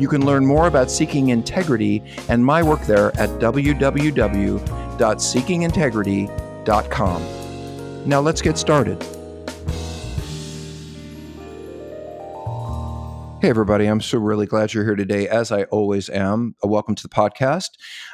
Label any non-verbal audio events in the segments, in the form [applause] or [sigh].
You can learn more about Seeking Integrity and my work there at www.seekingintegrity.com. Now let's get started. Hey, everybody. I'm so really glad you're here today, as I always am. Uh, welcome to the podcast.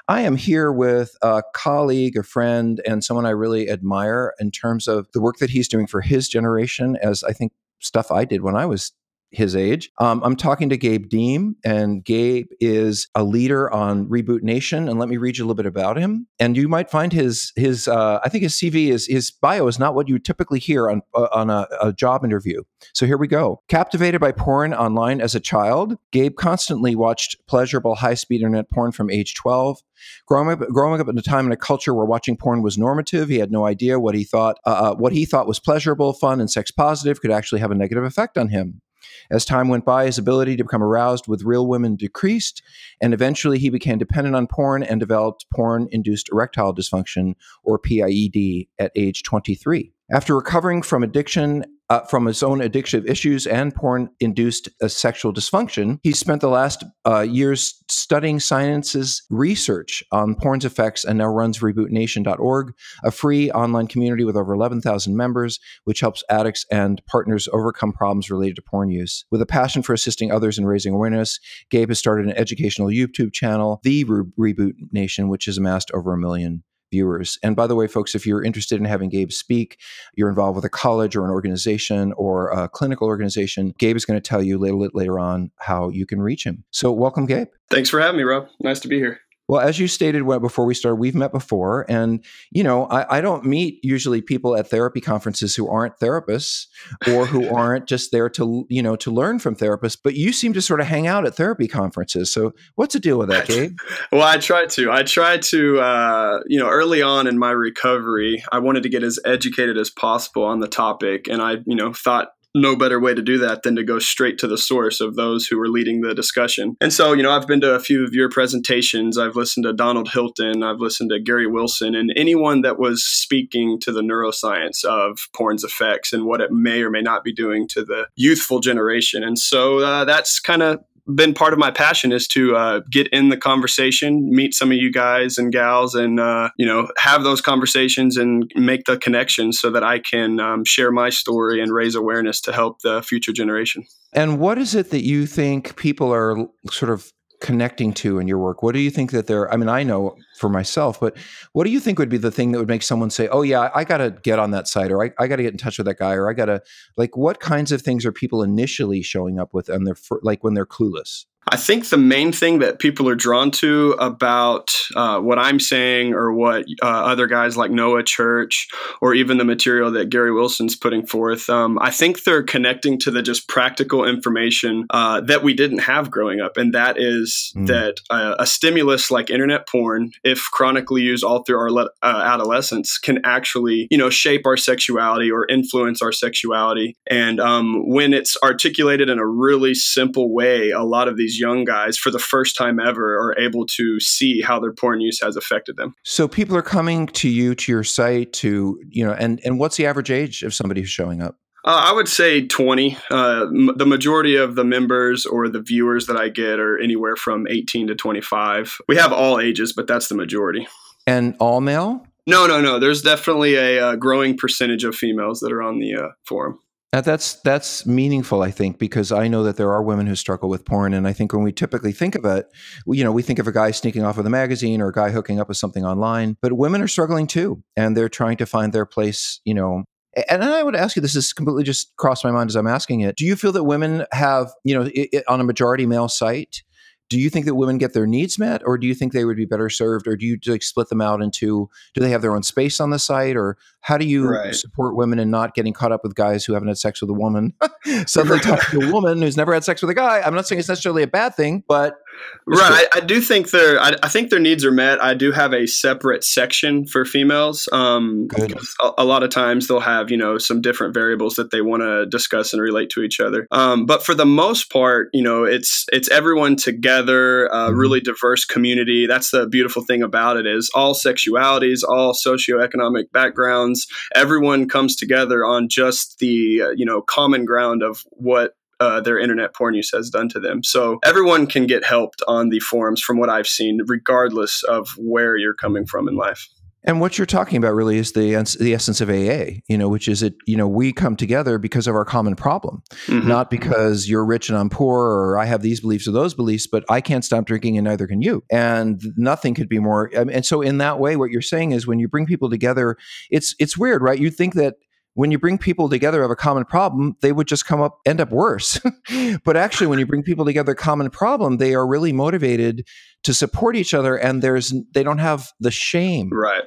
I am here with a colleague, a friend, and someone I really admire in terms of the work that he's doing for his generation, as I think stuff I did when I was his age. Um, I'm talking to Gabe Deem, and Gabe is a leader on Reboot Nation. And let me read you a little bit about him. And you might find his his uh, I think his CV is his bio is not what you typically hear on uh, on a, a job interview. So here we go. Captivated by porn online as a child, Gabe constantly watched pleasurable high speed internet porn from age 12. Growing up, growing up at a time in a culture where watching porn was normative, he had no idea what he thought uh, uh what he thought was pleasurable, fun, and sex positive could actually have a negative effect on him. As time went by, his ability to become aroused with real women decreased, and eventually he became dependent on porn and developed porn induced erectile dysfunction, or PIED, at age 23. After recovering from addiction uh, from his own addictive issues and porn induced uh, sexual dysfunction, he spent the last uh, years studying science's research on porn's effects and now runs rebootnation.org, a free online community with over 11,000 members, which helps addicts and partners overcome problems related to porn use. With a passion for assisting others and raising awareness, Gabe has started an educational YouTube channel, The Re- Reboot Nation, which has amassed over a million viewers. And by the way, folks, if you're interested in having Gabe speak, you're involved with a college or an organization or a clinical organization, Gabe is going to tell you a little bit later on how you can reach him. So, welcome, Gabe. Thanks for having me, Rob. Nice to be here. Well, as you stated before we started, we've met before, and you know, I, I, don't meet usually people at therapy conferences who aren't therapists or who [laughs] aren't just there to you know to learn from therapists. But you seem to sort of hang out at therapy conferences. So, what's the deal with that, Gabe? well, I try to. I try to. Uh, you know, early on in my recovery, I wanted to get as educated as possible on the topic, and I, you know, thought no better way to do that than to go straight to the source of those who were leading the discussion. And so, you know, I've been to a few of your presentations. I've listened to Donald Hilton, I've listened to Gary Wilson, and anyone that was speaking to the neuroscience of porn's effects and what it may or may not be doing to the youthful generation. And so uh, that's kind of been part of my passion is to uh, get in the conversation, meet some of you guys and gals, and uh, you know have those conversations and make the connections so that I can um, share my story and raise awareness to help the future generation. And what is it that you think people are sort of connecting to in your work? What do you think that they're, I mean, I know for myself, but what do you think would be the thing that would make someone say, oh, yeah, I got to get on that site or I, I got to get in touch with that guy or I got to, like, what kinds of things are people initially showing up with and they're, like, when they're clueless? I think the main thing that people are drawn to about uh, what I'm saying or what uh, other guys like Noah Church or even the material that Gary Wilson's putting forth, um, I think they're connecting to the just practical information uh, that we didn't have growing up. And that is mm. that uh, a stimulus like internet porn, if chronically used all through our le- uh, adolescence, can actually, you know, shape our sexuality or influence our sexuality. And um, when it's articulated in a really simple way, a lot of these young guys for the first time ever are able to see how their porn use has affected them. So people are coming to you to your site to you know, and and what's the average age of somebody who's showing up? Uh, I would say 20. Uh, m- the majority of the members or the viewers that I get are anywhere from 18 to 25. We have all ages, but that's the majority. And all male? No, no, no. There's definitely a, uh, growing percentage of females that are on the uh, forum. Now that's that's meaningful, I think, because I know that there are women who struggle with porn, and I think when we typically think of it, we, you know, we think of a guy sneaking off with a magazine or a guy hooking up with something online, but women are struggling too, and they're trying to find their place, you know. And I would ask you, this is completely just crossed my mind as I'm asking it. Do you feel that women have, you know, it, it, on a majority male site, do you think that women get their needs met or do you think they would be better served or do you like split them out into do they have their own space on the site or how do you right. support women in not getting caught up with guys who haven't had sex with a woman [laughs] suddenly talking to a woman who's never had sex with a guy i'm not saying it's necessarily a bad thing but right I, I, do think their I, I, think their needs are met. I do have a separate section for females. Um a, a, lot of times they'll have you know some different variables that they want to discuss and relate to each other. Um but for the most part you know it's it's everyone together uh, mm-hmm. really diverse community. That's the beautiful thing about it is all sexualities all socioeconomic backgrounds everyone comes together on just the uh, you know common ground of what uh, their internet porn use has done to them. So everyone can get helped on the forums from what I've seen, regardless of where you're coming from in life. And what you're talking about really is the the essence of AA, you know, which is it, you know, we come together because of our common problem, mm-hmm. not because you're rich and I'm poor or I have these beliefs or those beliefs, but I can't stop drinking and neither can you. And nothing could be more. And so in that way, what you're saying is when you bring people together, it's it's weird, right? You think that when you bring people together of a common problem, they would just come up end up worse. [laughs] but actually, when you bring people together a common problem, they are really motivated to support each other and there's they don't have the shame. Right.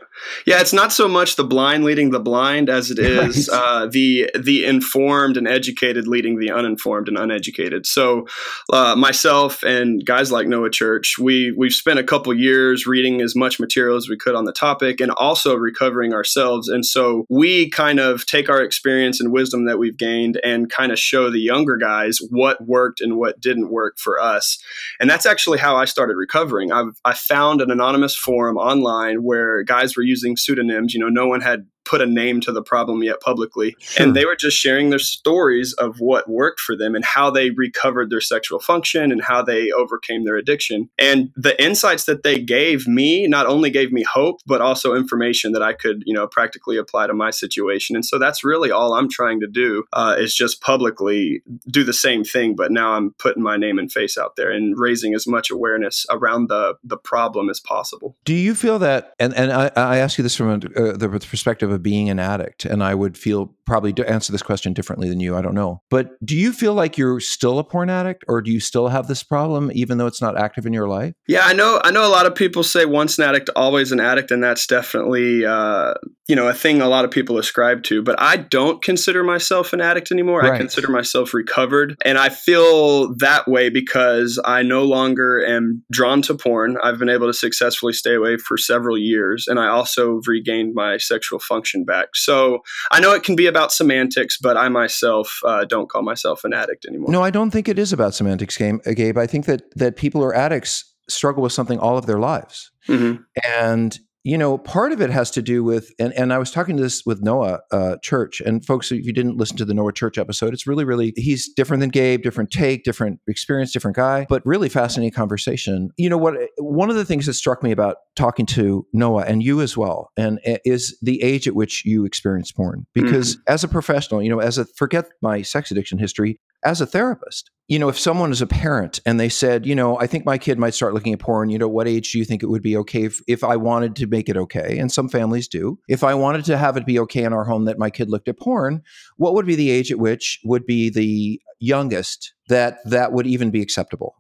Yeah it's not so much the blind leading the blind as it [laughs] is right. uh, the the informed and educated leading the uninformed and uneducated. So uh, myself and guys like noah church we we've spent a couple years reading as much material as we could on the topic and also recovering ourselves. And so we kind of take our experience and wisdom that we've gained and kind of show the younger guys what worked and what didn't work for us. And that's actually how i started recovering uncovering. I've I found an anonymous forum online where guys were using pseudonyms. You know, no one had put a name to the problem yet publicly. Sure. And they were just sharing their stories of what worked for them and how they recovered their sexual function and how they overcame their addiction. And the insights that they gave me not only gave me hope, but also information that I could, you know, practically apply to my situation. And so that's really all I'm trying to do uh, is just publicly do the same thing. But now I'm putting my name and face out there and raising as much awareness around the, the problem as possible. Do you feel that, and, and I, I ask you this from a, uh, the perspective of of being an addict and i would feel probably to answer this question differently than you i don't know. But do you feel like you're still a porn addict or do you still have this problem even though it's not active in your life? Yeah i know i know a lot of people say once an addict always an addict and that's definitely uh, you know a thing a lot of people ascribe to but i don't consider myself an addict anymore. Right. i consider myself recovered and i feel that way because i no longer am drawn to porn. I've been able to successfully stay away for several years and i also regained my sexual function back. So I know it can be about semantics, but I myself uh, don't call myself an addict anymore. No, I don't think it is about semantics, Gabe. I think that that people who are addicts struggle with something all of their lives. Mm-hmm. And you know, part of it has to do with, and, and I was talking to this with Noah uh, Church, and folks, if you didn't listen to the Noah Church episode, it's really, really, he's different than Gabe, different take, different experience, different guy, but really fascinating conversation. You know what? One of the things that struck me about talking to Noah and you as well, and is the age at which you experience porn. Because mm-hmm. as a professional, you know, as a forget my sex addiction history, as a therapist, you know, if someone is a parent and they said, you know, I think my kid might start looking at porn, you know, what age do you think it would be okay if, if I wanted to make it okay? And some families do. If I wanted to have it be okay in our home that my kid looked at porn, what would be the age at which would be the youngest that that would even be acceptable?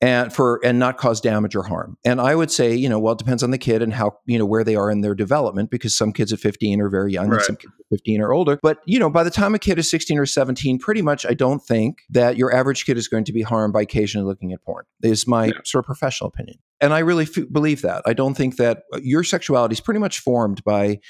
And for and not cause damage or harm. And I would say, you know, well, it depends on the kid and how you know where they are in their development because some kids at 15 are very young right. and some kids at 15 are older. But you know, by the time a kid is 16 or 17, pretty much, I don't think that your average kid is going to be harmed by occasionally looking at porn. Is my yeah. sort of professional opinion, and I really f- believe that. I don't think that uh, your sexuality is pretty much formed by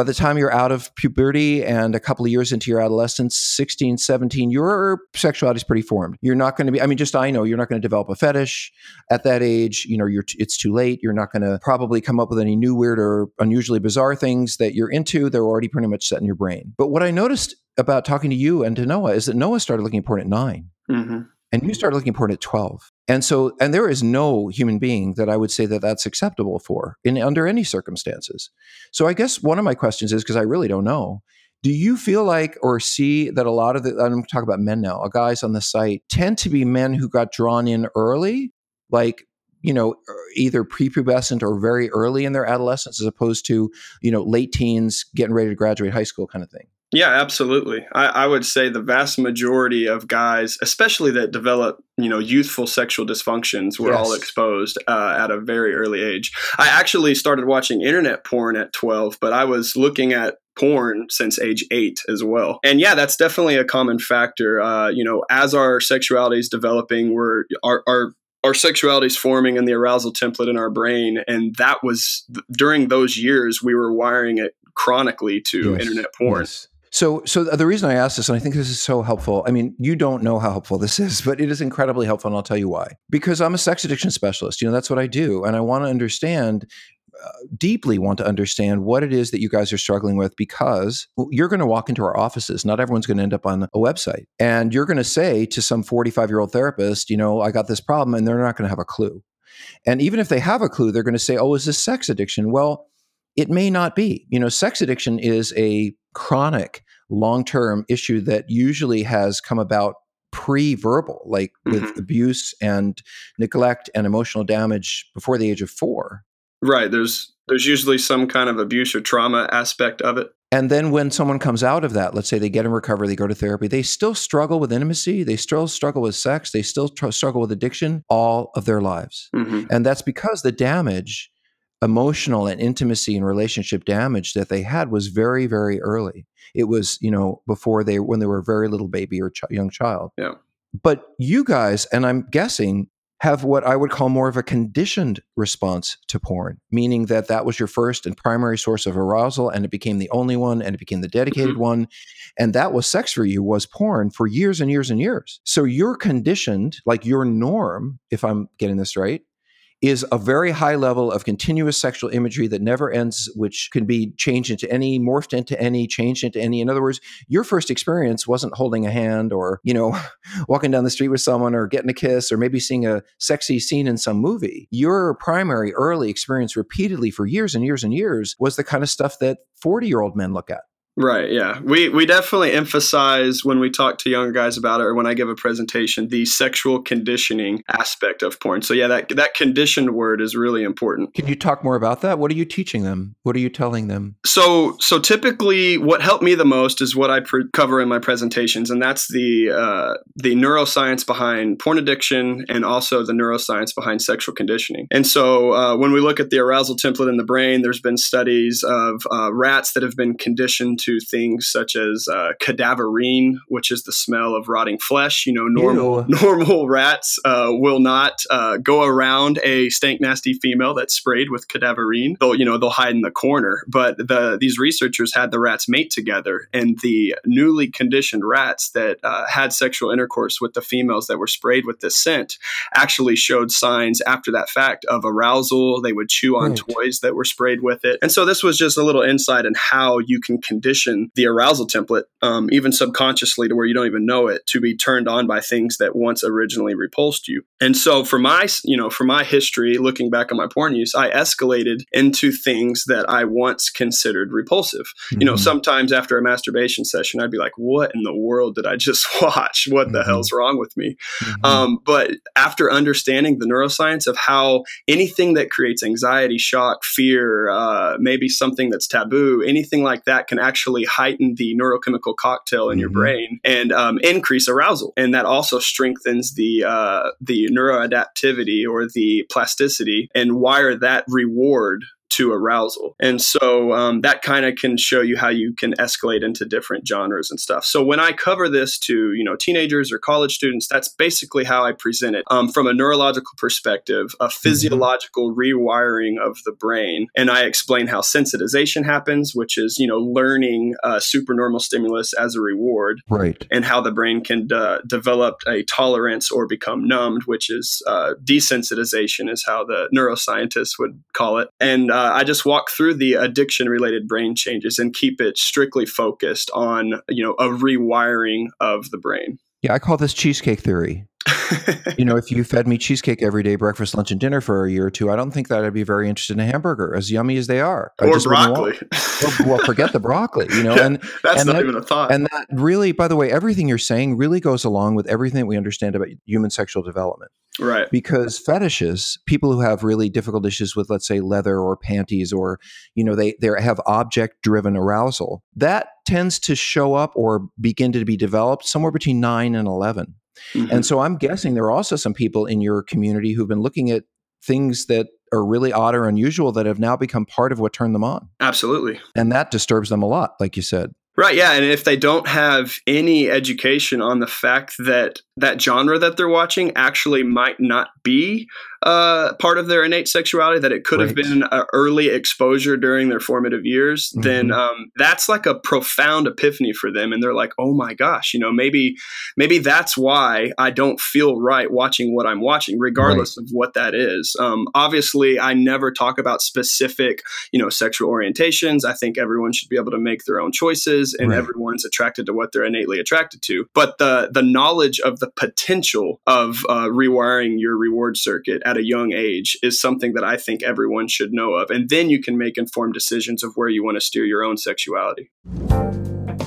by the time you're out of puberty and a couple of years into your adolescence 16 17 your sexuality is pretty formed. You're not going to be i mean just i know you're not going to develop a fetish at that age. You know it's too late. You're not going to probably come up with any new weird or unusually bizarre things that you're into. They're already pretty much set in your brain. But what i noticed about talking to you and to noah is that noah started looking at porn at 9 mm-hmm. and you started looking at porn at 12 And so, and there is no human being that I would say that that's acceptable for in under any circumstances. So, I guess one of my questions is because I really don't know. Do you feel like or see that a lot of the I'm talking about men now, guys on the site tend to be men who got drawn in early, like you know er, either prepubescent or very early in their adolescence as opposed to you know late teens getting ready to graduate high school kind of thing yeah, absolutely. I, I, would say the vast majority of guys, especially that develop, you know, youthful sexual dysfunctions, were yes. all exposed uh, at a very early age. I actually started watching internet porn at 12, but I was looking at porn since age eight as well. And yeah, that's definitely a common factor. Uh, you know, as our sexuality is developing, we're our, our our sexuality is forming in the arousal template in our brain and that was during those years we were wiring it chronically to yes. internet porn yes. So, so the reason I ask this, and I think this is so helpful. I mean, you don't know how helpful this [laughs] is, but it is incredibly helpful, and I'll tell you why. Because I'm a sex addiction specialist. You know, that's what I do, and I want to understand uh, deeply want to understand what it is that you guys are struggling with because you're going to walk into our offices. Not everyone's going to end up on a website. And you're going to say to some 45 year old therapist, you know, I got this problem, and they're not going to have a clue. And even if they have a clue, they're going to say, oh, is this sex addiction? Well, it may not be. You know, sex addiction is a chronic, long term issue that usually has come about pre verbal, like with mm-hmm. abuse and neglect and emotional damage before the age of four. Right. There's there's usually some kind of abuse or trauma aspect of it. And then when someone comes out of that, let's say they get in recovery, they go to therapy, they still struggle with intimacy, they still struggle with sex, they still tr- struggle with addiction all of their lives. Mm-hmm. And that's because the damage emotional and intimacy and relationship damage that they had was very very early. It was you know before they when they were a very little baby or ch- young child. Yeah. But you guys and i'm guessing have what i would call more of a conditioned response to porn meaning that that was your first and primary source of arousal and it became the only one and it became the dedicated mm-hmm. one and that was sex for you was porn for years and years and years. So you're conditioned like your norm if i'm getting this right is a very high level of continuous sexual imagery that never ends, which can be changed into any, morphed into any, changed into any. In other words, your first experience wasn't holding a hand or, you know, [laughs] walking down the street with someone or getting a kiss or maybe seeing a sexy scene in some movie. Your primary early experience repeatedly for years and years and years was the kind of stuff that 40 year old men look at. Right. Yeah. We we definitely emphasize when we talk to young guys about it, or when I give a presentation, the sexual conditioning aspect of porn. So yeah, that that conditioned word is really important. Can you talk more about that? What are you teaching them? What are you telling them? So so typically, what helped me the most is what I pre- cover in my presentations, and that's the uh, the neuroscience behind porn addiction and also the neuroscience behind sexual conditioning. And so uh, when we look at the arousal template in the brain, there's been studies of uh, rats that have been conditioned to things such as uh, cadaverine, which is the smell of rotting flesh. You know, normal Ew. [laughs] normal rats uh, will not uh, go around a stank nasty female that's sprayed with cadaverine. They'll you know they'll hide in the corner. But the these researchers had the rats mate together, and the newly conditioned rats that uh, had sexual intercourse with the females that were sprayed with this scent actually showed signs after that fact of arousal. They would chew on right. toys that were sprayed with it, and so this was just a little insight in how you can condition condition the arousal template, um, even subconsciously to where you don't even know it, to be turned on by things that once originally repulsed you. And so for my, you know, for my history, looking back on my porn use, I escalated into things that I once considered repulsive. Mm-hmm. You know, mm-hmm. sometimes after a masturbation session, I'd be like, what in the world did I just [laughs] watch? What mm-hmm. the hell's wrong with me? Mm-hmm. Um, but after understanding the neuroscience of how anything that creates anxiety, shock, fear, uh, maybe something that's taboo, anything like that can actually actually heighten the neurochemical cocktail in mm-hmm. your brain and um, increase arousal, and that also strengthens the uh, the neuroadaptivity or the plasticity and wire that reward to arousal. And so um, that kind of can show you how you can escalate into different genres and stuff. So when I cover this to, you know, teenagers or college students, that's basically how I present it um, from a neurological perspective, a mm-hmm. physiological rewiring of the brain. And I explain how sensitization happens, which is, you know, learning uh, supernormal stimulus as a reward. Right. And how the brain can uh, develop a tolerance or become numbed, which is uh, desensitization, is how the neuroscientists would call it. And uh, Uh, I just walk through the addiction related brain changes and keep it strictly focused on, you know, a rewiring of the brain. Yeah, I call this cheesecake theory. [laughs] you know, if you fed me cheesecake every day, breakfast, lunch, and dinner for a year or two, I don't think that I'd be very interested in a hamburger, as yummy as they are. Or broccoli. [laughs] well, well, forget the broccoli. You know, and that's and not that, even a thought. And that really, by the way, everything you're saying really goes along with everything we understand about human sexual development. Right. Because fetishes, people who have really difficult issues with, let's say, leather or panties, or you know, they they have object-driven arousal. That tends to show up or begin to be developed somewhere between nine and 11 mm-hmm. And so I'm guessing there are also some people in your community who've been looking at things that are really odd or unusual that have now become part of what turned them on. Absolutely. And that disturbs them a lot, like you said. Right, yeah, and if they don't have any education on the fact that that genre that they're watching actually might not be uh, part of their innate sexuality, that it could right. have been an early exposure during their formative years, mm-hmm. then um, that's like a profound epiphany for them, and they're like, "Oh my gosh, you know, maybe, maybe that's why I don't feel right watching what I'm watching, regardless right. of what that is." Um, obviously, I never talk about specific, you know, sexual orientations. I think everyone should be able to make their own choices, and right. everyone's attracted to what they're innately attracted to. But the the knowledge of the potential of uh, rewiring your reward circuit at a young age is something that I think everyone should know of. And then you can make informed decisions of where you want to steer your own sexuality.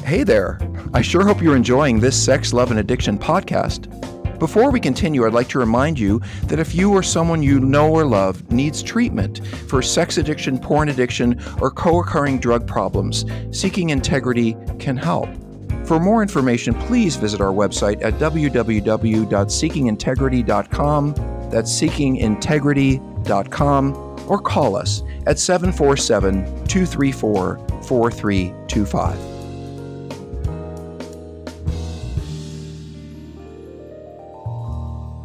Hey there. I sure hope you're enjoying this Sex, Love, and Addiction podcast. Before we continue, I'd like to remind you that if you or someone you know or love needs treatment for sex addiction, porn addiction, or co occurring drug problems, Seeking Integrity can help. For more information, please visit our website at www.seekingintegrity.com that's seekingintegrity.com or call us at 747 234 4325.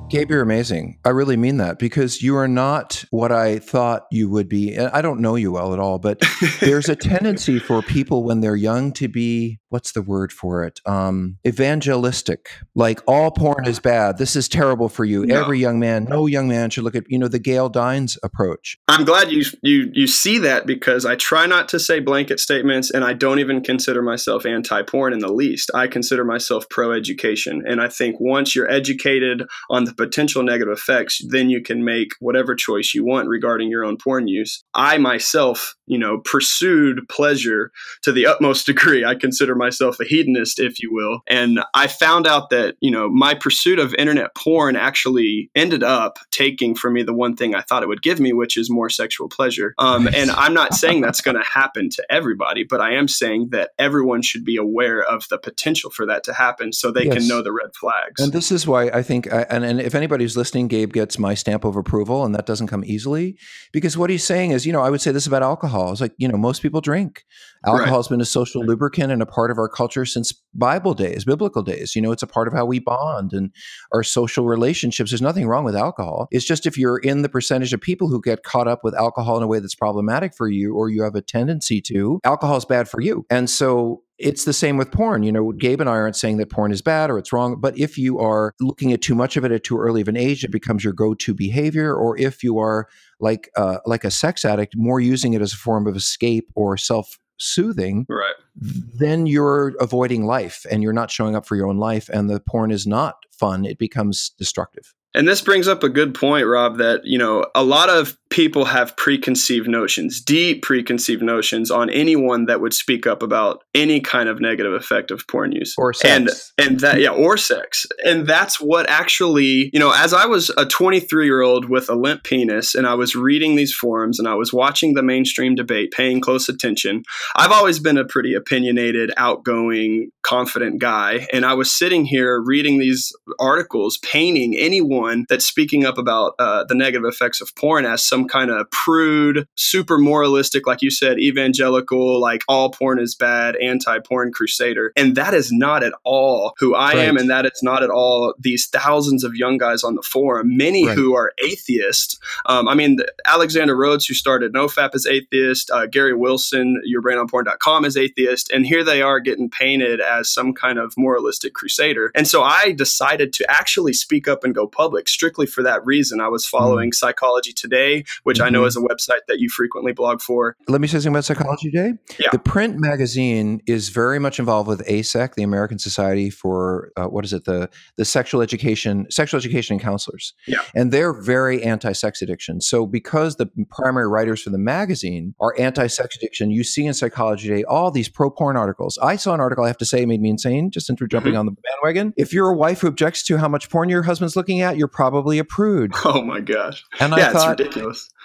Gabe, you're amazing. I really mean that because you are not what I thought you would be. And I don't know you well at all, but [laughs] there's a tendency for people when they're young to be what's the word for it? Um, evangelistic. Like all porn is bad. This is terrible for you. No. Every young man, no young man should look at you know the Gail Dines approach. I'm glad you you you see that because I try not to say blanket statements, and I don't even consider myself anti-porn in the least. I consider myself pro-education, and I think once you're educated on the potential negative effects, then you can make whatever choice you want regarding your own porn use. I myself, you know, pursued pleasure to the utmost [laughs] degree. I consider myself a hedonist, if you will. And I found out that, you know, my pursuit of internet porn actually ended up taking from me the one thing I thought it would give me, which is more sexual pleasure. Um, and I'm not saying that's [laughs] going to happen to everybody, but I am saying that everyone should be aware of the potential for that to happen so they yes. can know the red flags. And this is why I think, and, and if anybody's listening, Gabe gets my stamp of approval, and that doesn't come easily because what he's saying is, you know, I would say this about alcohol. It's like, you know, most people drink. Alcohol right. has been a social lubricant and a part of our culture since Bible days, biblical days. You know, it's a part of how we bond and our social relationships. There's nothing wrong with alcohol. It's just if you're in the percentage of people who get caught up with alcohol in a way that's problematic for you or you have a tendency to, alcohol is bad for you. And so it's the same with porn. You know, Gabe and I aren't saying that porn is bad or it's wrong, but if you are looking at too much of it at too early of an age, it becomes your go-to behavior. Or if you are like uh, like a sex addict, more using it as a form of escape or self soothing, right. then you're avoiding life and you're not showing up for your own life. And the porn is not fun, it becomes destructive. And this brings up a good point, Rob, that, you know, a lot of people have preconceived notions, deep preconceived notions on anyone that would speak up about any kind of negative effect of porn use. Or sex. And and that yeah, or sex. And that's what actually, you know, as I was a 23-year-old with a limp penis and I was reading these forums and I was watching the mainstream debate, paying close attention. I've always been a pretty opinionated, outgoing, confident guy, and I was sitting here reading these articles painting anyone anyone that's speaking up about uh, the negative effects of porn as some kind of prude, super moralistic, like you said, evangelical, like all porn is bad, anti porn crusader. And that is not at all who I right. am. And that is not at all these thousands of young guys on the forum, many right. who are atheists. Um, I mean, Alexander Rhodes, who started NoFap, is atheist. Uh, Gary Wilson, yourbrainonporn.com, is atheist. And here they are getting painted as some kind of moralistic crusader. And so I decided to actually speak up and go public strictly for that reason. I was following mm. Psychology Today which mm-hmm. I know mm-hmm. is a website that you frequently blog for. Let me say something about Psychology Today. Yeah. The print magazine is very much involved with AASECT, the American Society for uh, what is it the the sexual education sexual education and counselors. Yeah. And they're very anti-sex addiction. So because the primary writers for the magazine are anti-sex addiction, you see in Psychology Today all these pro porn articles. I saw an article I have to say made me insane just into jumping mm-hmm. on the bandwagon. If you're a wife who objects to how much porn your husband's looking at, you're probably a prude. [laughs] Oh my gosh. And yeah, I thought,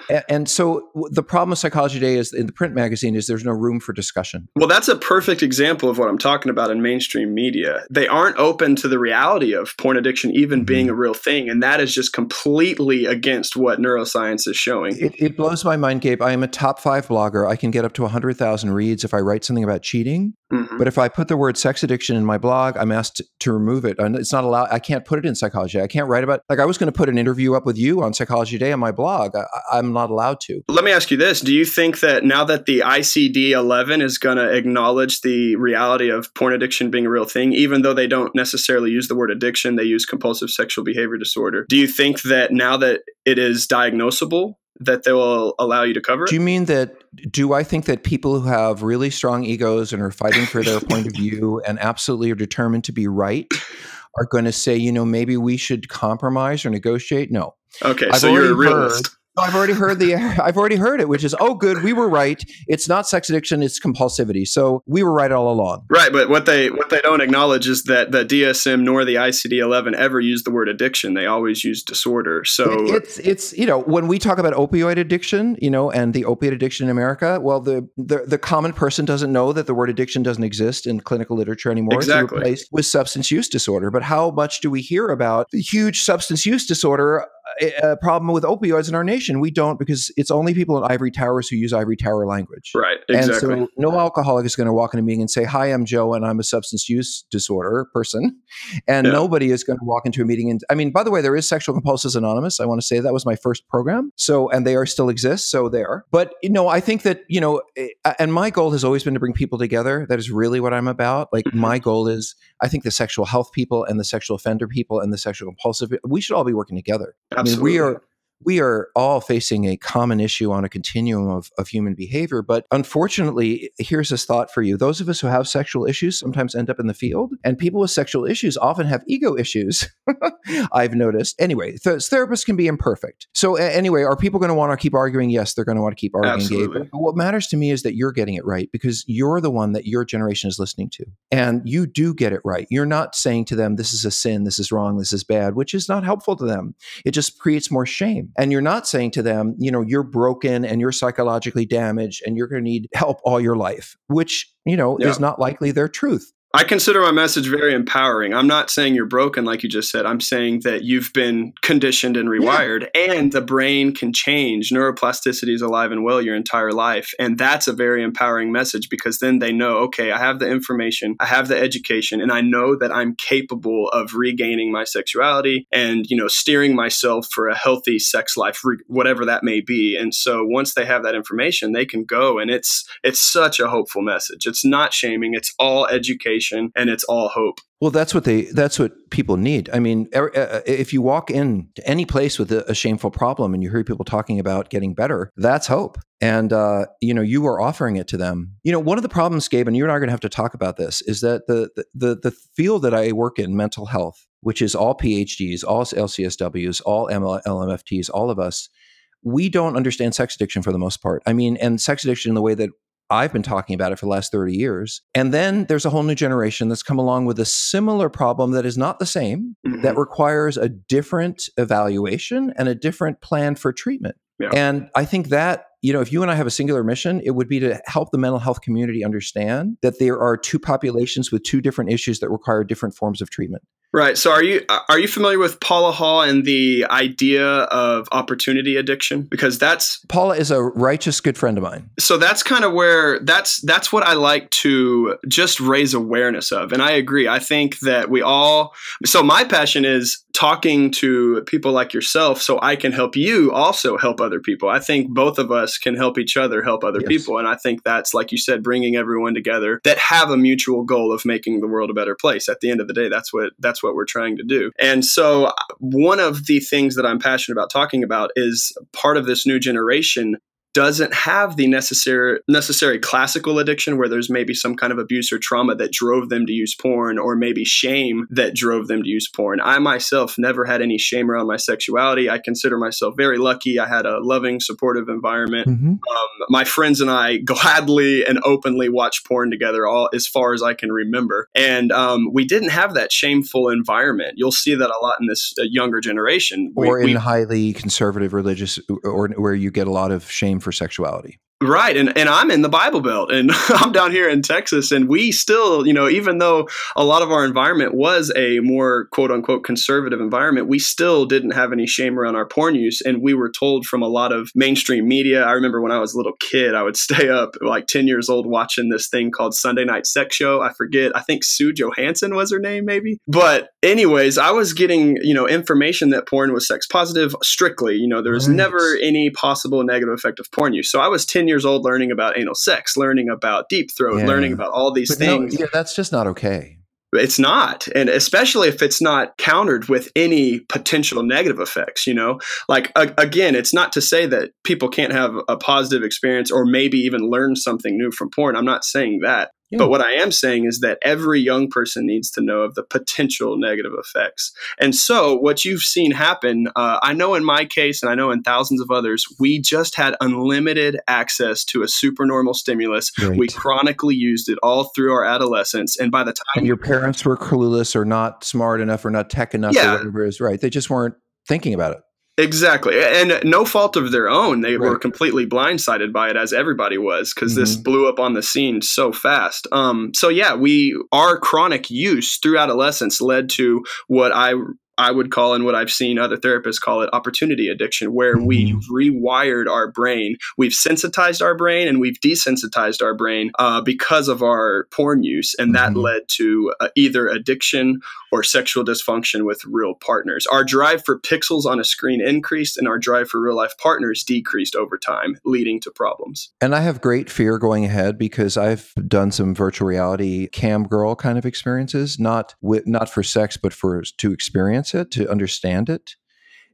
ridiculous. And so the problem with Psychology Today is in the print magazine is there's no room for discussion. Well, that's a perfect example of what I'm talking about in mainstream media. They aren't open to the reality of porn addiction even mm-hmm. being a real thing, and that is just completely against what neuroscience is showing. It, it blows my mind, Gabe. I am a top five blogger. I can get up to 100,000 reads if I write something about cheating. Mm-hmm. But if I put the word sex addiction in my blog, I'm asked to remove it. And it's not allowed. I can't put it in psychology. I can't write about like I was going to put an interview up with you on Psychology Today on my blog. I, am not allowed to. Let me ask you this: Do you think that now that the ICD-11 is going to acknowledge the reality of porn addiction being a real thing, even though they don't necessarily use the word addiction, they use compulsive sexual behavior disorder? Do you think that now that it is diagnosable, that they will allow you to cover it? Do you mean that? Do I think that people who have really strong egos and are fighting for their point of view [laughs] and absolutely are determined to be right are going to say, you know, maybe we should compromise or negotiate? No. Okay, I've so you're a realist. Heard, I've already heard the [laughs] I've already heard it, which is oh good, we were right. It's not sex addiction, it's compulsivity. So we were right all along. Right, but what they what they don't acknowledge is that the DSM nor the ICD-11 ever use the word addiction. They always use disorder. So it, it's it's you know when we talk about opioid addiction, you know, and the opiate addiction in America, well, the the, the common person doesn't know that the word addiction doesn't exist in clinical literature anymore. Exactly. It's replaced with substance use disorder. But how much do we hear about the huge substance use disorder a problem with opioids in our nation. We don't because it's only people in ivory towers who use ivory tower language. Right. Exactly. And so no alcoholic is going to walk in a meeting and say, "Hi, I'm Joe, and I'm a substance use disorder person," and yeah. nobody is going to walk into a meeting and. I mean, by the way, there is Sexual Compulsives Anonymous. I want to say that was my first program. So, and they are still exist. So there. But you know, I think that you know, eh, and my goal has always been to bring people together. That is really what I'm about. Like mm-hmm. my goal is, I think the sexual health people and the sexual offender people and the sexual compulsive, we should all be working together. Absolutely. I mean, we are we are all facing a common issue on a continuum of, of human behavior. But unfortunately, here's this thought for you. Those of us who have sexual issues sometimes end up in the field, and people with sexual issues often have ego issues. [laughs] I've noticed. Anyway, th- therapists can be imperfect. So, a- anyway, are people going to want to keep arguing? Yes, they're going to want to keep arguing. Absolutely. Gabe. But what matters to me is that you're getting it right because you're the one that your generation is listening to. And you do get it right. You're not saying to them, this is a sin, this is wrong, this is bad, which is not helpful to them. It just creates more shame. And you're not saying to them, you know, you're broken and you're psychologically damaged and you're going to need help all your life, which, you know, yeah. is not likely their truth. I consider my message very empowering. I'm not saying you're broken, like you just said. I'm saying that you've been conditioned and rewired, yeah. and the brain can change. Neuroplasticity is alive and well your entire life. And that's a very empowering message because then they know, okay, I have the information, I have the education, and I know that I'm capable of regaining my sexuality and, you know, steering myself for a healthy sex life, whatever that may be. And so once they have that information, they can go. And it's, it's such a hopeful message. It's not shaming, it's all education and it's all hope. Well, that's what they that's what people need. I mean, er, uh, if you walk in to any place with a, shameful problem and you hear people talking about getting better, that's hope. And uh, you know, you are offering it to them. You know, one of the problems, Gabe, and you and I are going to have to talk about this, is that the the the field that I work in, mental health, which is all PhDs, all LCSWs, all LMFTs, all of us, we don't understand sex addiction for the most part. I mean, and sex addiction in the way that I've been talking about it for the last 30 years. And then there's a whole new generation that's come along with a similar problem that is not the same, mm-hmm. that requires a different evaluation and a different plan for treatment. Yeah. And I think that, you know, if you and I have a singular mission, it would be to help the mental health community understand that there are two populations with two different issues that require different forms of treatment. Right. So are you are you familiar with Paula Hall and the idea of opportunity addiction? Because that's Paula is a righteous good friend of mine. So that's kind of where that's that's what I like to just raise awareness of. And I agree. I think that we all so my passion is talking to people like yourself so I can help you also help other people. I think both of us can help each other help other yes. people. And I think that's, like you said, bringing everyone together that have a mutual goal of making the world a better place. At the end of the day, that's what that's what we're trying to do. And so uh, one of the things that I'm passionate about talking about is part of this new generation doesn't have the necessary necessary classical addiction where there's maybe some kind of abuse or trauma that drove them to use porn or maybe shame that drove them to use porn. I myself never had any shame around my sexuality. I consider myself very lucky. I had a loving, supportive environment. Mm-hmm. Um, my friends and I gladly and openly watched porn together all as far as I can remember, and um, we didn't have that shameful environment. You'll see that a lot in this uh, younger generation, or we, in we, highly conservative religious, or where you get a lot of shame for sexuality. Right. And, and I'm in the Bible Belt and [laughs] I'm down here in Texas. And we still, you know, even though a lot of our environment was a more quote unquote conservative environment, we still didn't have any shame around our porn use. And we were told from a lot of mainstream media. I remember when I was a little kid, I would [laughs] stay up like 10 years old watching this thing called Sunday Night Sex Show. I forget, I think Sue Johanson was her name, maybe. But, anyways, I was getting, you know, information that porn was sex positive strictly. You know, there was never any possible negative effect of porn use. So I was 10 years years old learning about anal sex, learning about deep throat, yeah. learning about all these but things. No, yeah, that's just not okay. It's not. And especially if it's not countered with any potential negative effects, you know? Like, again, it's not to say that people can't have a positive experience or maybe even learn something new from porn. I'm not saying that. Yeah. But what I am saying is that every young person needs to know of the potential negative effects. And so, what you've seen happen, uh, I know in my case, and I know in thousands of others, we just had unlimited access to a supernormal stimulus. Right. We chronically used it all through our adolescence. And by the time. And your parents were clueless or not smart enough or not tech enough yeah. or whatever is right. They just weren't thinking about it. Exactly. And no fault of their own. They right. were completely blindsided by it as everybody was because mm-hmm. this blew up on the scene so fast. Um, so yeah, we our chronic use through adolescence led to what I I would call and what I've seen other therapists call it opportunity addiction, where mm-hmm. we've rewired our brain. We've sensitized our brain and we've desensitized our brain uh, because of our porn use. And that mm-hmm. led to uh, either addiction or sexual dysfunction with real partners. Our drive for pixels on a screen increased and our drive for real life partners decreased over time, leading to problems. And I have great fear going ahead because I've done some virtual reality cam girl kind of experiences, not with, not for sex, but for to experience experience it, to understand it.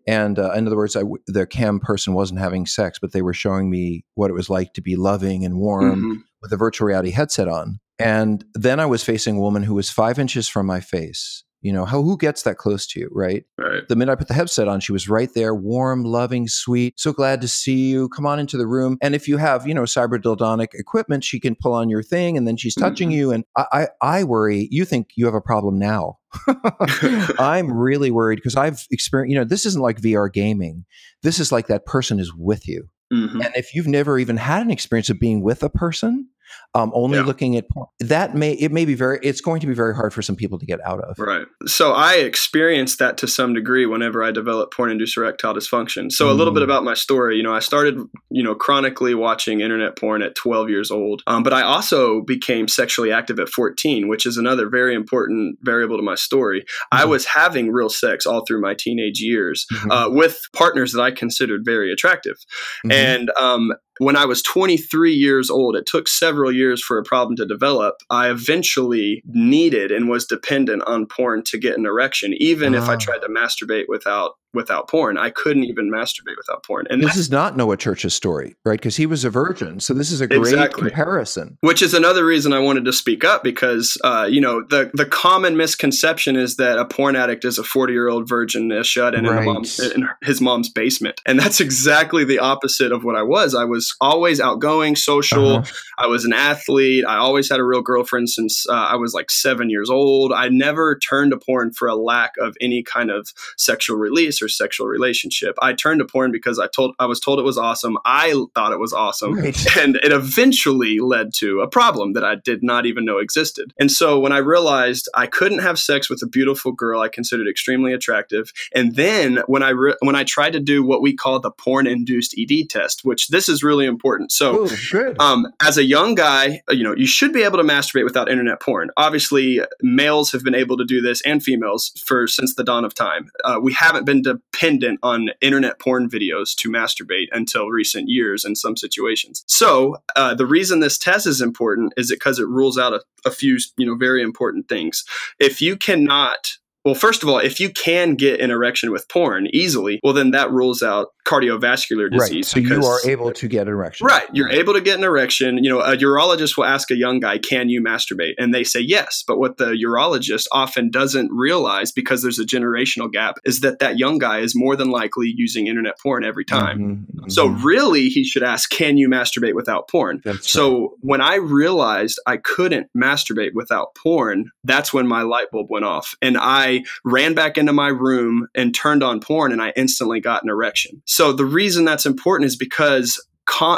And uh, in other words, I, the cam person wasn't having sex, but they were showing me what it was like to be loving and warm mm-hmm. with a virtual reality headset on. And then I was facing a woman who was five inches from my face you know, how who gets that close to you, right? Right. The minute I put the headset on, she was right there, warm, loving, sweet. So glad to see you. Come on into the room. And if you have, you know, cyberdildonic equipment, she can pull on your thing and then she's touching mm-hmm. you. And I, I, I worry, you think you have a problem now. [laughs] I'm really worried because I've experienced, you know, this isn't like VR gaming. This is like that person is with you. Mm-hmm. And if you've never even had an experience of being with a person, um, only yeah. looking at porn. That may it may be very it's going to be very hard for some people to get out of. Right. So I experienced that to some degree whenever I developed porn induced erectile dysfunction. So mm. a little bit mm. about my story. You know, I started you know chronically watching internet porn at 12 years old, um, but I also became sexually active at 14, which is another very important variable to my story. Mm. I was having real sex all through my teenage years mm-hmm. uh, with partners that I considered very attractive, mm-hmm. and um, when I was 23 years old, it took several years for a problem to develop. I eventually needed and was dependent on porn to get an erection, even if I ah. tried to masturbate without without porn. I couldn't even masturbate without porn. And this is not Noah Church's story, right? Because he was a virgin. So this is a great exactly. comparison. Which is another reason I wanted to speak up because, uh, you know, the the common misconception is that a porn addict is a 40 year old virgin shut in, right. in, mom's, in his mom's basement. And that's [laughs] exactly the opposite of what I was. I was always outgoing, social. Uh-huh. I was an athlete. I always had a real girlfriend since uh, I was like seven years old. I never turned to porn for a lack of any kind of sexual release nicer sexual relationship. I turned to porn because I told I was told it was awesome. I thought it was awesome, right. [laughs] and it eventually led to a problem that I did not even know existed. And so when I realized I couldn't have sex with a beautiful girl I considered extremely attractive, and then when I re- when I tried to do what we call the porn induced ED test, which this is really important. So, Ooh, um, as a young guy, you know, you should be able to masturbate without internet porn. Obviously, males have been able to do this and females for since the dawn of time. Uh, we haven't been dependent on internet porn videos to masturbate until recent years in some situations. So, uh, the reason this test is important is because it rules out a, a few, you know, very important things. If you cannot well, first of all, if you can get an erection with porn easily, well, then that rules out cardiovascular disease. Right. So because, you are able to get an erection. Right. You're able to get an erection. You know, a urologist will ask a young guy, "Can you masturbate?" And they say yes. But what the urologist often doesn't realize, because there's a generational gap, is that that young guy is more than likely using internet porn every time. Mm-hmm, mm-hmm. So really, he should ask, "Can you masturbate without porn?" That's so right. when I realized I couldn't masturbate without porn, that's when my light bulb went off, and I ran back into my room and turned on porn, and I instantly got an erection. So the reason that's important is because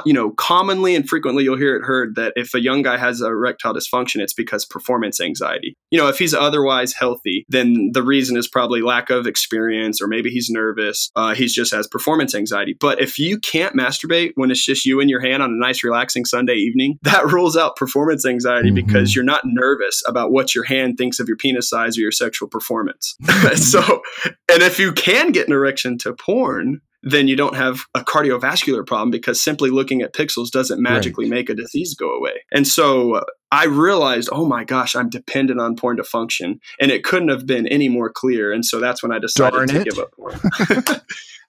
you know, commonly and frequently you'll hear it heard that if a young guy has erectile dysfunction, it's because performance anxiety. You know, if he's otherwise healthy, then the reason is probably lack of experience or maybe he's nervous. Uh, he just has performance anxiety. But if you can't masturbate when it's just you and your hand on a nice, relaxing Sunday evening, [laughs] that rules out performance anxiety mm-hmm. because you're not nervous about what your hand thinks of your penis size or your sexual performance. [laughs] so, and if you can get an erection to porn, then you don't have a cardiovascular problem because simply looking at pixels doesn't magically right. make a disease go away. And so uh, I realized, oh my gosh, I'm dependent on porn to function. And it couldn't have been any more clear. And so that's when I decided Darn to it. give up porn. [laughs]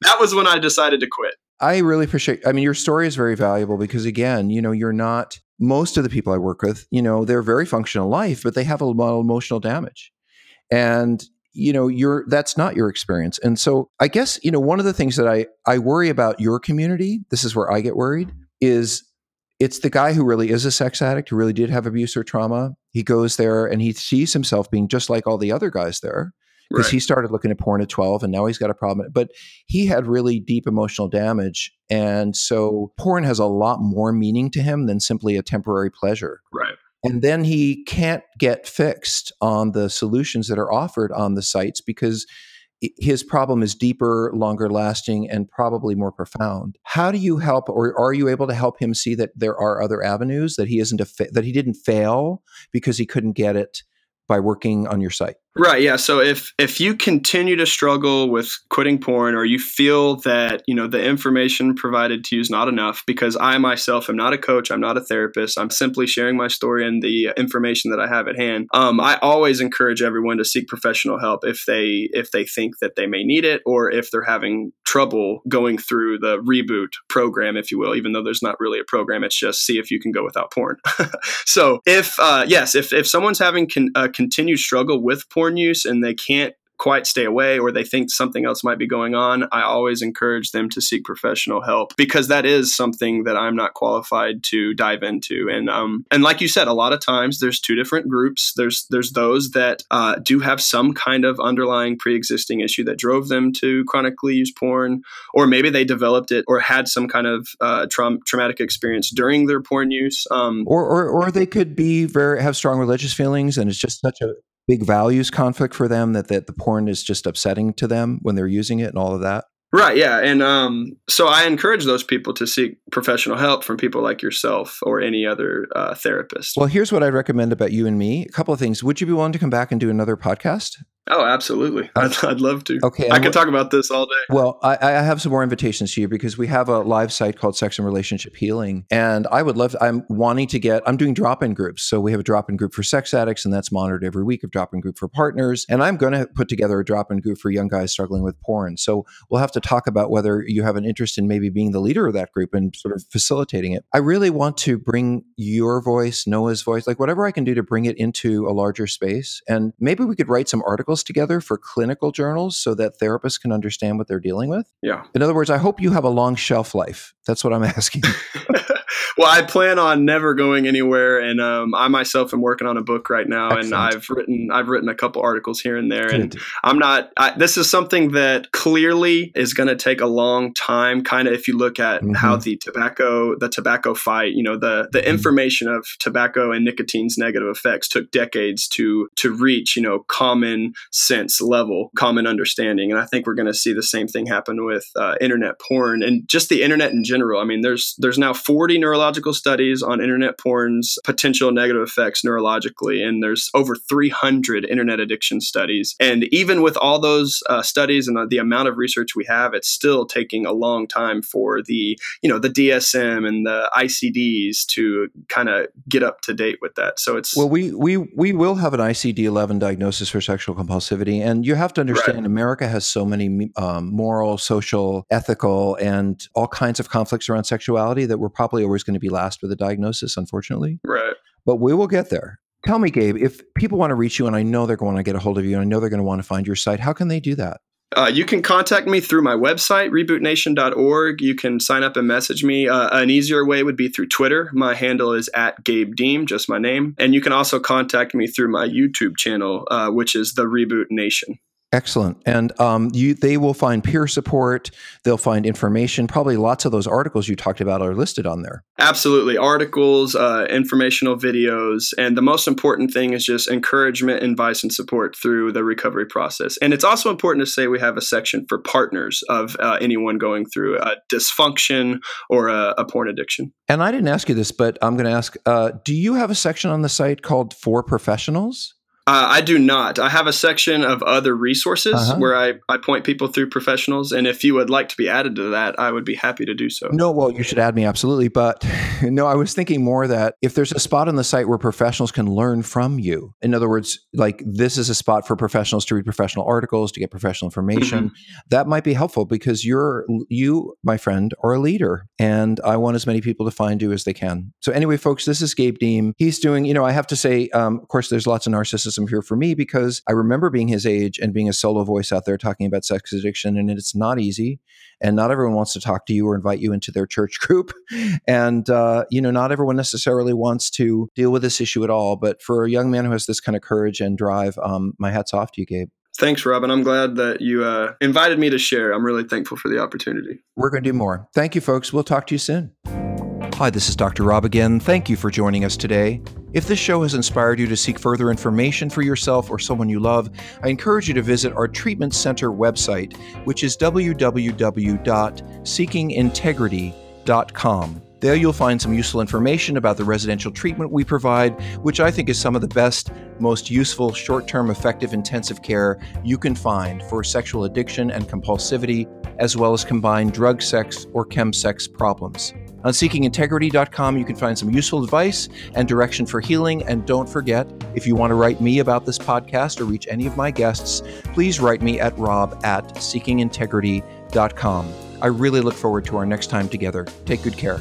that was when I decided to quit. I really appreciate I mean your story is very valuable because again, you know, you're not most of the people I work with, you know, they're very functional life, but they have a lot of emotional damage. And you know you're that's not your experience. And so i guess you know one of the things that i i worry about your community this is where i get worried is it's the guy who really is a sex addict who really did have abuse or trauma. He goes there and he sees himself being just like all the other guys there because right. he started looking at porn at 12 and now he's got a problem. But he had really deep emotional damage. And so porn has a lot more meaning to him than simply a temporary pleasure. Right and then he can't get fixed on the solutions that are offered on the sites because his problem is deeper, longer lasting, and probably more profound. How do you help, or are you able to help him see that there are other avenues that he isn't fa- that he didn't fail because he couldn't get it by working on your site? Right. Yeah. So if if you continue to struggle with quitting porn, or you feel that you know the information provided to you is not enough, because I myself am not a coach, I'm not a therapist, I'm simply sharing my story and the information that I have at hand. Um, I always encourage everyone to seek professional help if they if they think that they may need it, or if they're having trouble going through the reboot program, if you will. Even though there's not really a program, it's just see if you can go without porn. [laughs] so if uh, yes, if if someone's having con- a continued struggle with porn porn use and they can't quite stay away or they think something else might be going on, I always encourage them to seek professional help because that is something that I'm not qualified to dive into. And um, and like you said, a lot of times there's two different groups. There's there's those that uh, do have some kind of underlying pre-existing issue that drove them to chronically use porn, or maybe they developed it or had some kind of uh, tra- traumatic experience during their porn use. Um, or, or or they could be very have strong religious feelings, and it's just such a big values conflict for them that, that the porn is just upsetting to them when they're using it and all of that? Right, yeah. And um, so I encourage those people to seek professional help from people like yourself or any other uh, therapist. Well, here's what I'd recommend about you and me. A couple of things. Would you be willing to come back and do another podcast? Oh, absolutely. Uh, I'd, I'd love to. Okay. I could talk about this all day. Well, I, I, have some more invitations to you because we have a live site called Sex and Relationship Healing. And I would love, I'm wanting to get, I'm doing drop in groups. So we have a drop in group for sex addicts, and that's monitored every week, a drop in group for partners. And I'm going to put together a drop in group for young guys struggling with porn. So we'll have to talk about whether you have an interest in maybe being the leader of that group and sort of facilitating it. I really want to bring your voice, Noah's voice, like whatever I can do to bring it into a larger space. And maybe we could write some articles together for clinical journals so that therapists can understand what they're dealing with? Yeah. In other words, I hope you have a long shelf life. That's what I'm [laughs] asking. [laughs] well, I plan on never going anywhere, and um, I myself am working on a book right now, Excellent. and I've written I've written a couple articles here and there, Good. and I'm not. I, this is something that clearly is going to take a long time. Kind of, if you look at mm-hmm. how the tobacco the tobacco fight, you know, the the mm-hmm. information of tobacco and nicotine's negative effects took decades to to reach, you know, common sense level, common understanding, and I think we're going to see the same thing happen with uh, internet porn and just the internet in general. I mean, there's there's now 40 neurological studies on internet porn's potential negative effects neurologically, and there's over 300 internet addiction studies. And even with all those uh, studies and the amount of research we have, it's still taking a long time for the you know the DSM and the ICDs to kind of get up to date with that. So it's well, we we we will have an ICD-11 diagnosis for sexual compulsivity, and you have to understand right. America has so many um, moral, social, ethical, and all kinds of conflicts around sexuality that we're probably always going to be last with a diagnosis, unfortunately. Right. But we will get there. Tell me, Gabe, if people want to reach you, and I know they're going to get a hold of you, and I know they're going to want to find your site, how can they do that? Uh, you can contact me through my website, rebootnation.org. You can sign up and message me. Uh, an easier way would be through Twitter. My handle is at Gabe Deem, just my name. And you can also contact me through my YouTube channel, uh, which is The Reboot Nation. Excellent. And um, you, they will find peer support. They'll find information. Probably lots of those articles you talked about are listed on there. Absolutely. Articles, uh, informational videos. And the most important thing is just encouragement, advice, and support through the recovery process. And it's also important to say we have a section for partners of uh, anyone going through a dysfunction or a, a, porn addiction. And I didn't ask you this, but I'm going to ask uh, do you have a section on the site called For Professionals? Uh, I do not. I have a section of other resources uh-huh. where I, I point people through professionals. And if you would like to be added to that, I would be happy to do so. No, well, you should add me absolutely. But [laughs] no, I was thinking more that if there's a spot on the site where professionals can learn from you, in other words, like this is a spot for professionals to read professional articles, to get professional information, mm-hmm. that might be helpful because you're, you, my friend, are a leader. And I want as many people to find you as they can. So, anyway, folks, this is Gabe Deem. He's doing, you know, I have to say, um, of course, there's lots of narcissism here for me because I remember being his age and being a solo voice out there talking about sex addiction, and it's not easy. And not everyone wants to talk to you or invite you into their church [laughs] group. And, uh, you know, not everyone necessarily wants to deal with this issue at all. But for a young man who has this kind of courage and drive, um, my hat's off to you, Gabe. Thanks, Robin. I'm glad that you uh, invited me to share. I'm really thankful for the opportunity. We're going to do more. Thank you, folks. We'll talk to you soon. Hi, this is Dr. Rob again. Thank you for joining us today. If this show has inspired you to seek further information for yourself or someone you love, I encourage you to visit our treatment center website, which is www.seekingintegrity.com. There you'll find some useful information about the residential treatment we provide, which I think is some of the best, most useful, short term, effective intensive care you can find for sexual addiction and compulsivity, as well as combined drug sex or chemsex problems. On seekingintegrity.com, you can find some useful advice and direction for healing. And don't forget, if you want to write me about this podcast or reach any of my guests, please write me at rob at seekingintegrity.com. I really look forward to our next time together. Take good care.